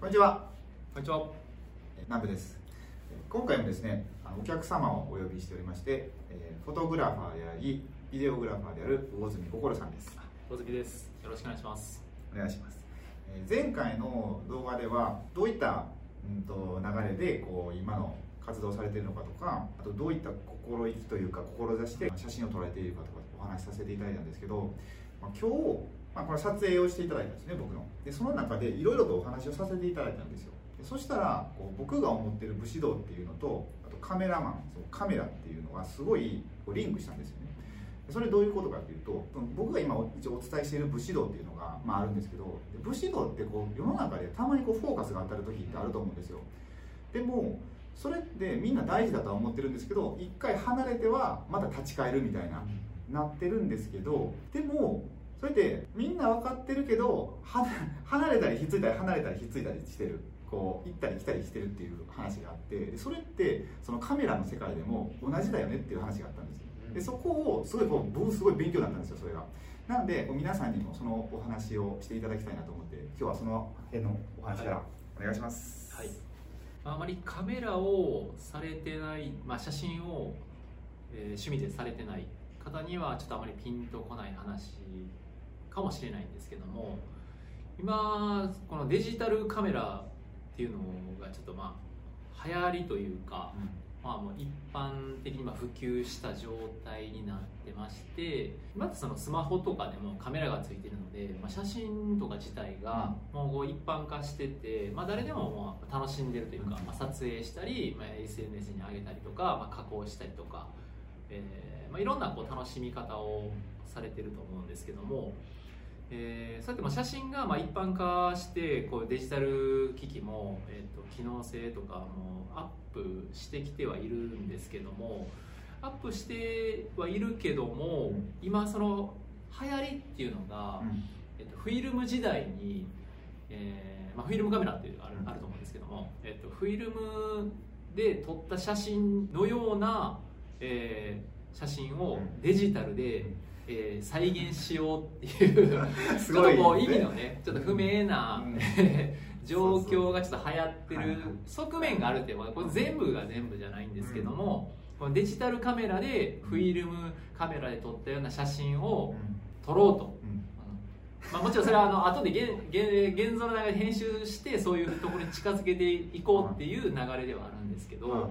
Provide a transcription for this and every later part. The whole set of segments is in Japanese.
こんにちは。こんにちは。南部です。今回もですねお客様をお呼びしておりまして、えーフォトグラファーでありビデオグラファーである魚住心さんです。大月です。よろしくお願いします。お願いします。えー前回の動画ではどういった、うん、と流れでこう今の活動されているのかとかあとどういった心意気というか志して写真を撮られているかとかお話しさせていただいたんですけど、まあ、今日、まあ、これ撮影をしていただいたんですね僕の。でその中でいろいろとお話をさせていただいたんですよ。でそしたらこう僕が思ってる武士道っていうのとあとカメラマンそのカメラっていうのがすごいこうリンクしたんですよね。でそれどういうことかっていうと僕が今一応お伝えしている武士道っていうのが、まあ、あるんですけどで武士道ってこう世の中でたまにこうフォーカスが当たる時ってあると思うんですよ。でもそれってみんな大事だとは思ってるんですけど一回離れてはまた立ち返るみたいななってるんですけどでもそれってみんな分かってるけどは離れたりひっついたり離れたりひっついたりしてる。こう行ったり来たりしてるっていう話があって。でそれってそのカメラの世界でも同じだよねっていう話があったんですよ。でそこをすごいこう僕すごい勉強になったんですよそれが。なので皆さんにもそのお話をしていただきたいなと思って今日はその辺のお話からお願いします。はい。あまりカメラをされてない、まあ、写真を、えー趣味でされてない方にはちょっとあまりピンとこない話かもしれないんですけども今このデジタルカメラっていうのがちょっとまあ流行りというか、まあ、もう一般的にまあ普及した状態になってまして今ってそのスマホとかでもカメラがついてるので、まあ、写真とか自体がもう一般化してて、まあ、誰でももう楽しんでるというか、まあ、撮影したり、まあ、SNS に上げたりとか、まあ、加工したりとか、えーまあ、いろんなこう楽しみ方をされてると思うんですけども。えー、そうやってまあ写真がまあ一般化してこうデジタル機器も、えー、と機能性とかもアップしてきてはいるんですけどもアップしてはいるけども、うん。今その流行りっていうのが、えー、とフィルム時代に、えーまあ、フィルムカメラっていうのがある,、うん。あると思うんですけども、えー、とフィルムで撮った写真のような、えー写真をデジタルで、えー再現しようっていう すちょっとこう意味のねちょっと不明な、うん。状況がちょっと流行ってる側面があるっていうのはこれ全部が全部じゃないんですけども、このデジタルカメラでフィルムカメラで撮ったような写真を撮ろうと、まあ、もちろんそれはあの後で現現現像の流れで編集してそういうところに近づけていこうっていう流れではあるんですけど、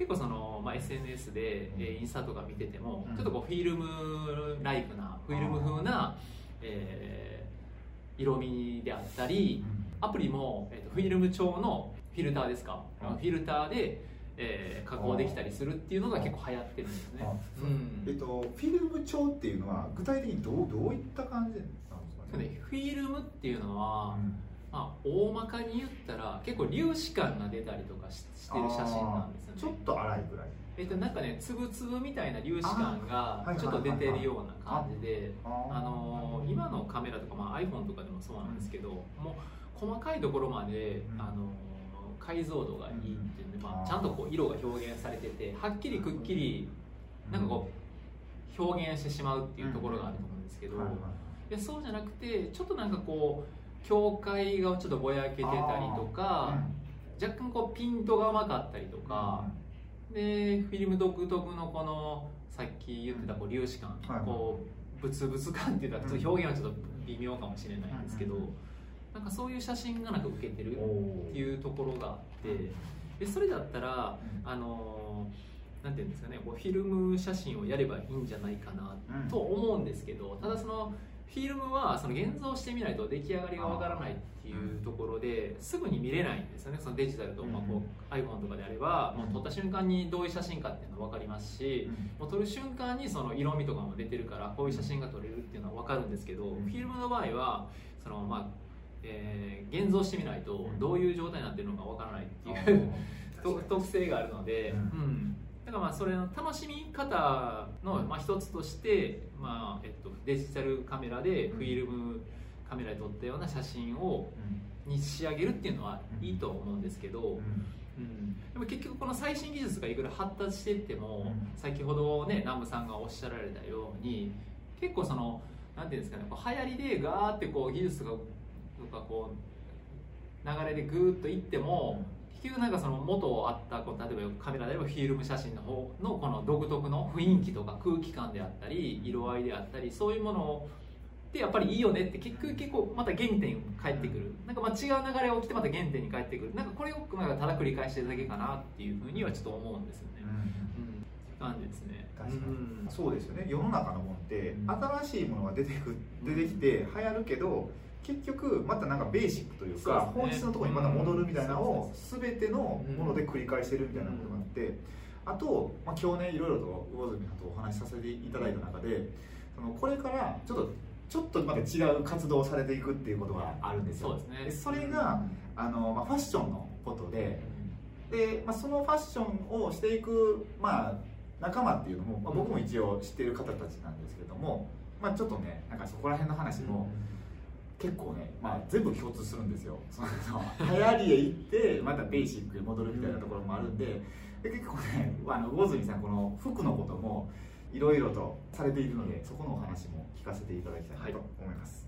結構その、まあ、SNS で、えーインスタとか見てても、うん。ちょっとこうフィルムライクなフィルム風な、えー色味であったりアプリも、えー、とフィルム調のフィルターですか、うん。フィルターで、えー加工できたりするっていうのが結構流行ってるんですね。あ、う。ん。えっと、フィルム調っていうのは具体的にどうどういった感じなんですかね？ねフィルムっていうのは、うんまあ、大まかに言ったら結構粒子感が出たりとかししてる写真なんですよね。ちょっと粗いぐらい。えっと、なんかね粒々みたいな粒子感がちょっと出てるような感じであのー今のカメラとか、まあ、iPhone とかでもそうなんですけど、もう細かいところまで、うん。あのー解像度がいいっていうんで、まあ、ちゃんとこう色が表現されててはっきりくっきりなんかこう表現してしまうっていうところがあると思うんですけど、でそうじゃなくてちょっとなんかこう境界がちょっとぼやけてたりとか、若干こうピントが甘かったりとか。でフィルム独特のこのさっき言ってたこう粒子感、こうブツブツ感っていうのはちょっと表現はちょっと微妙かもしれないんですけど、うんなんかそういう写真がなんか受けてるっていうところがあってでそれだったらうん。あのーなんていうんですかねこうフィルム写真をやればいいんじゃないかなと思うんですけどただそのフィルムはその現像してみないと出来上がりがわからないっていうところですぐに見れないんですよね。そのデジタルと、まあ、こう iPhone とかであればもう撮った瞬間にどういう写真かっていうのが分かりますしもう撮る瞬間にその色味とかも出てるからこういう写真が撮れるっていうのは分かるんですけど、うん。フィルムの場合はその、まあえー現像してみないとどういう状態になってるのか分からないっていう と特性があるので、うん。うんだからまあそれの楽しみ方のまあ一つとして、まあえっと、デジタルカメラでフィルムカメラで撮ったような写真をに仕上げるっていうのはいいと思うんですけど、うん、でも結局この最新技術がいくら発達していっても、うん。先ほどね南部さんがおっしゃられたように結構そのなんていうんですかねこう流行りでガーってこう技術がとかこう流れでぐーっといっても、結局なんかその元あったこう例えばカメラであればフィルム写真の方のこの独特の雰囲気とか空気感であったり色合いであったりそういうものってやっぱりいいよねって結局結構また原点に返ってくる。なん。かまあ違う流れが起きてまた原点に返ってくるなんかこれをなんかただ繰り返してるだけかなっていうふうにはちょっと思うんですよね。うん。感じですね。確かに、うん。そうですよね。世の中のものってうん。新しいものが出てく出てきて流行るけど結局またなんかベーシックというか本質のところにまた戻るみたいなのうん。を全てのもので繰り返してるみたいなことがあってあと、まあ、今日ねいろいろと魚住さんとお話しさせていただいた中でそのこれからちょっとちょっとまた違う活動をされていくっていうことがあるんですよ。そうですね。それがあの、まあ、ファッションのことでで、まあ、そのファッションをしていく、まあ、仲間っていうのも、まあ、僕も一応知ってる方たちなんですけども、まあ、ちょっとねなんかそこら辺の話も結構ね、まあ、全部共通するんですよ。その流行りへ行って またベーシックに戻るみたいなところもあるんで。で結構ねあの魚住さんこの服のこともいろいろとされているのでそこのお話も聞かせていただきたいなと思います、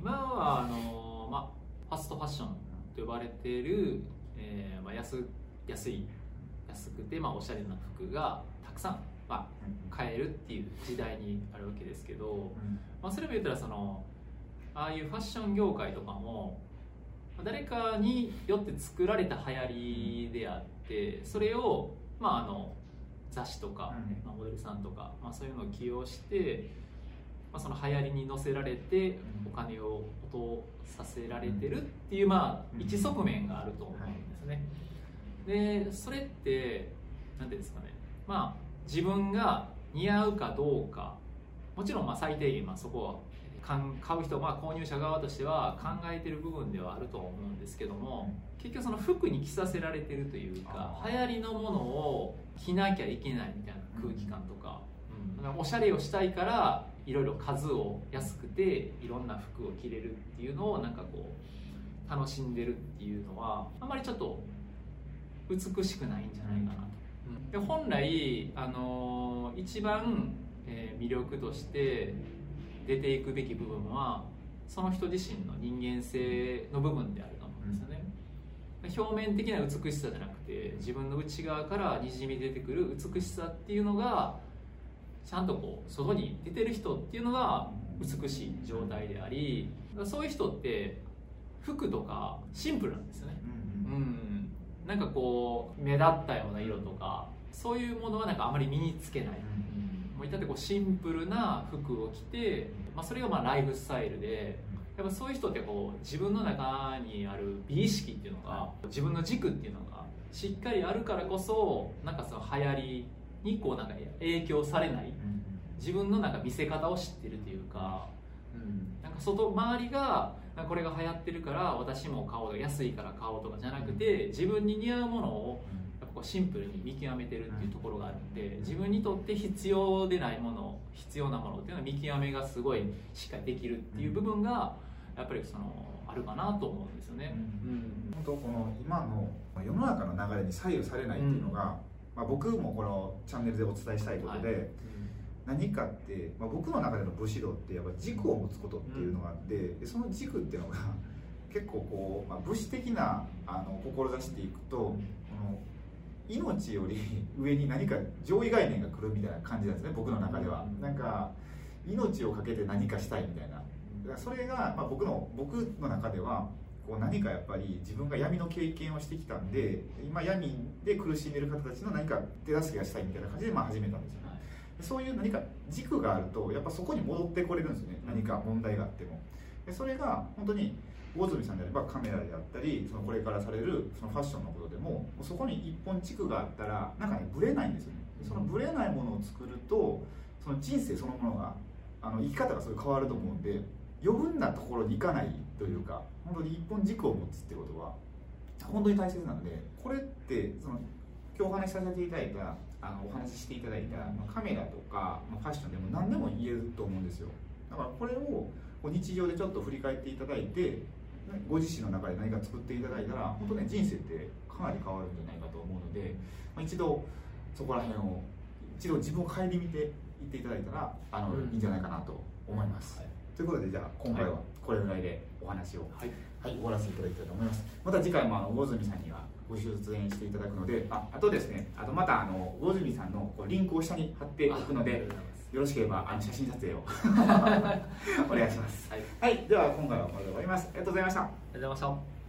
今はあの、まあ、ファストファッションと呼ばれている、えーまあ、安安い安くて、まあ、おしゃれな服がたくさん、まあ、買えるっていう時代にあるわけですけど、まあ、それも言ったらそのああいうファッション業界とかもまあ誰かによって作られた流行りであってそれを、まあ、あの雑誌とか、うん。まあ、モデルさんとか、まあ、そういうのを起用して、まあ、その流行りに乗せられてお金を落とさせられてるっていう、まあ、うん。一側面があると思うんですね。でそれって何ていうんですかね。まあ自分が似合うかどうか。もちろんまあ最低限まあそこは買う人、まあ、購入者側としては考えてる部分ではあると思うんですけども結局その服に着させられてるというか流行りのものを着なきゃいけないみたいな空気感とか,、うん、おしゃれをしたいからいろいろ数を安くていろんな服を着れるっていうのをなんかこう楽しんでるっていうのはあまりちょっと美しくないんじゃないかなと。で本来、あのー一番、えー魅力として出ていくべき部分はその人自身の人間性の部分であると思うんですよね、表面的な美しさじゃなくて自分の内側からにじみ出てくる美しさっていうのがちゃんとこう外に出てる人っていうのが美しい状態でありそういう人って服とかシンプルなんですよね。うんうん、なんかこう目立ったような色とかそういうものはなんかあまり身につけない、もう至ってこうシンプルな服を着て、まあ、それがまあライフスタイルでやっぱそういう人ってこう自分の中にある美意識っていうのが自分の軸っていうのがしっかりあるからこそなんかその流行りにこうなんか影響されない自分のなんか見せ方を知ってるというか、うん、なんか外周りがこれが流行ってるから私も買おうとか安いから買おうとかじゃなくて自分に似合うものをうシンプルに見極めてるっていうところがあるんで自分にとって必要でないもの必要なものっていうのは見極めがすごいしっかりできるっていう部分がやっぱりそのあるかなと思うんですよね。うん。本当この今の世の中の流れに左右されないっていうのが、まあ、僕もこのチャンネルでお伝えしたいことで、何かって、まあ、僕の中での武士道ってやっぱ軸を持つことっていうのがあって、でその軸っていうのが結構こう、まあ、武士的なあの志していくと、この命より上に何か上位概念が来るみたいな感じなんですね僕の中では、なんか命をかけて何かしたいみたいな。だからそれが、まあ、僕の僕の中ではこう何かやっぱり自分が闇の経験をしてきたんで今闇で苦しんでる方たちの何か手助けがしたいみたいな感じでまあ始めたんですよ。ねそういう何か軸があるとやっぱそこに戻ってこれるんですよね。何か問題があっても。でそれが本当に魚住さんであればカメラであったりそのこれからされるそのファッションのことでもそこに一本軸があったらなんかねブレないんですよね。そのブレないものを作るとその人生そのものがあの生き方がすごい変わると思うんで余分なところに行かないというか本当に一本軸を持つってことは本当に大切なのでこれってその今日お話しさせていただいたあのお話ししていただいたまあカメラとかまあファッションでも何でも言えると思うんですよ。だからこれを日常でちょっと振り返っていただいてご自身の中で何か作っていただいたら本当ね人生ってかなり変わるんじゃないかと思うので、まあ、一度そこら辺を一度自分を顧みていっていただいたらあの、うん。いいんじゃないかなと思います、はい。ということでじゃあ今回ははい。これぐらいでお話をはい。はい、終わらせていただきたいと思います。また次回もあの魚住さんにはご出演していただくので、ああとですね、あとまたあの魚住さんのこうリンクを下に貼っておくのでよろしければあの写真撮影を お願いします。はい、ありはい、では今回はこれで終わります。ありがとうございました。がとうございました